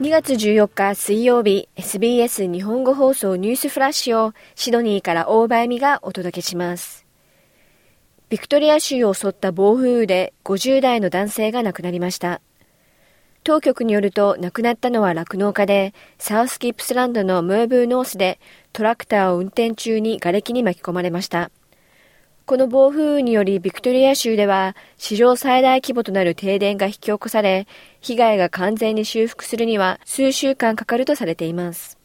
2月14日水曜日 SBS 日本語放送ニュースフラッシュをシドニーから大場恵美がお届けします。ビクトリア州を襲った暴風雨で50代の男性が亡くなりました。当局によると亡くなったのは酪農家でサウスキップスランドのムーブーノースでトラクターを運転中に瓦礫に巻き込まれました。この暴風雨によりビクトリア州では史上最大規模となる停電が引き起こされ、被害が完全に修復するには数週間かかるとされています。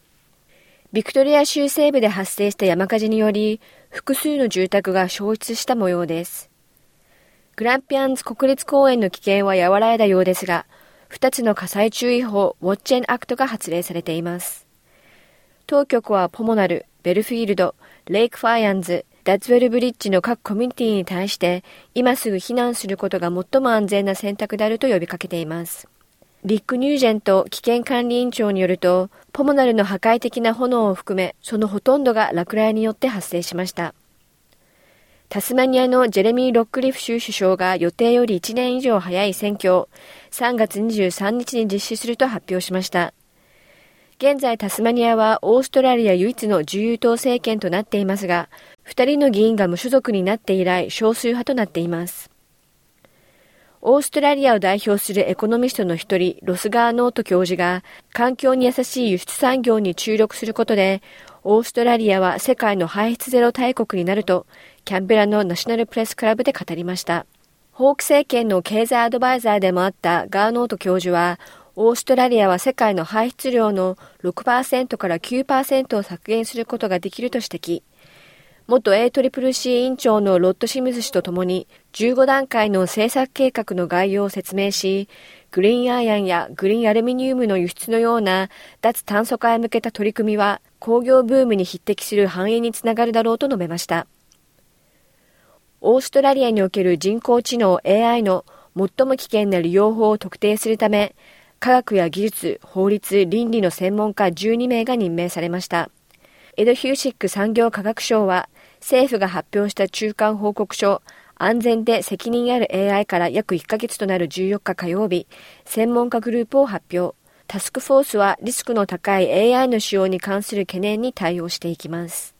ビクトリア州西部で発生した山火事により、複数の住宅が焼失した模様です。グランピアンズ国立公園の危険は和らいだようですが、2つの火災注意報ウォッチェンアクトが発令されています。当局はポモナル、ベルフィールド、レイクファイアンズ、ダッツウェルブリッジの各コミュニティに対して今すぐ避難することが最も安全な選択であると呼びかけています。リック・ニュージェント危険管理委員長によると、ポモナルの破壊的な炎を含め、そのほとんどが落雷によって発生しました。タスマニアのジェレミー・ロックリフ州首相が予定より1年以上早い選挙を3月23日に実施すると発表しました。現在タスマニアはオーストラリア唯一の自由党政権となっていますが、2人の議員が無所属になって以来少数派となっています。オーストラリアを代表するエコノミストの一人、ロスガーノート教授が、環境に優しい輸出産業に注力することで、オーストラリアは世界の排出ゼロ大国になると、キャンベラのナショナルプレスクラブで語りました。ホーク政権の経済アドバイザーでもあったガーノート教授は、オーストラリアは世界の排出量の6%から9%を削減することができると指摘。元 ACCC 委員長のロッド・シムズ氏と共に15段階の政策計画の概要を説明し、グリーンアイアンやグリーンアルミニウムの輸出のような脱炭素化へ向けた取り組みは工業ブームに匹敵する繁栄につながるだろうと述べました。オーストラリアにおける人工知能 AI の最も危険な利用法を特定するため、科学や技術、法律、倫理の専門家12名が任命されました。エド・ヒューシック産業科学省は、政府が発表した中間報告書、安全で責任ある AI から約1ヶ月となる14日火曜日、専門家グループを発表。タスクフォースはリスクの高い AI の使用に関する懸念に対応していきます。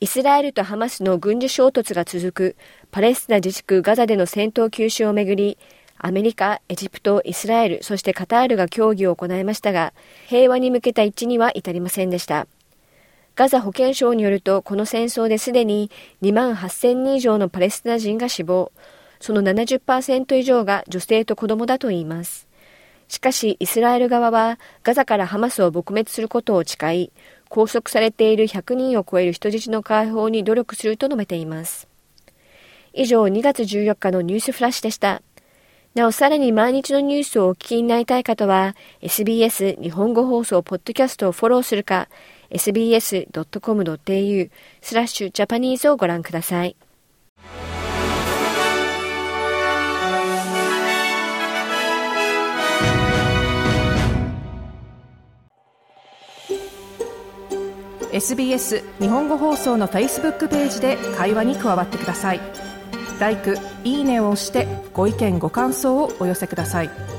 イスラエルとハマスの軍事衝突が続くパレスチナ自治区ガザでの戦闘休止をめぐり、アメリカ、エジプト、イスラエル、そしてカタールが協議を行いましたが、平和に向けた一致には至りませんでした。ガザ保健省によると、この戦争ですでに2万8000人以上のパレスチナ人が死亡、その70%以上が女性と子供だといいます。しかし、イスラエル側はガザからハマスを撲滅することを誓い、拘束されている100人を超える人質の解放に努力すると述べています。以上、2月14日のニュースフラッシュでした。なお、さらに毎日のニュースをお聞きになりたい方は、SBS 日本語放送ポッドキャストをフォローするか、sbs.com.au スラッシュジャパニーズをご覧ください。SBS 日本語放送の Facebook ページで会話に加わってください。「LIKE」「いいね」を押してご意見ご感想をお寄せください。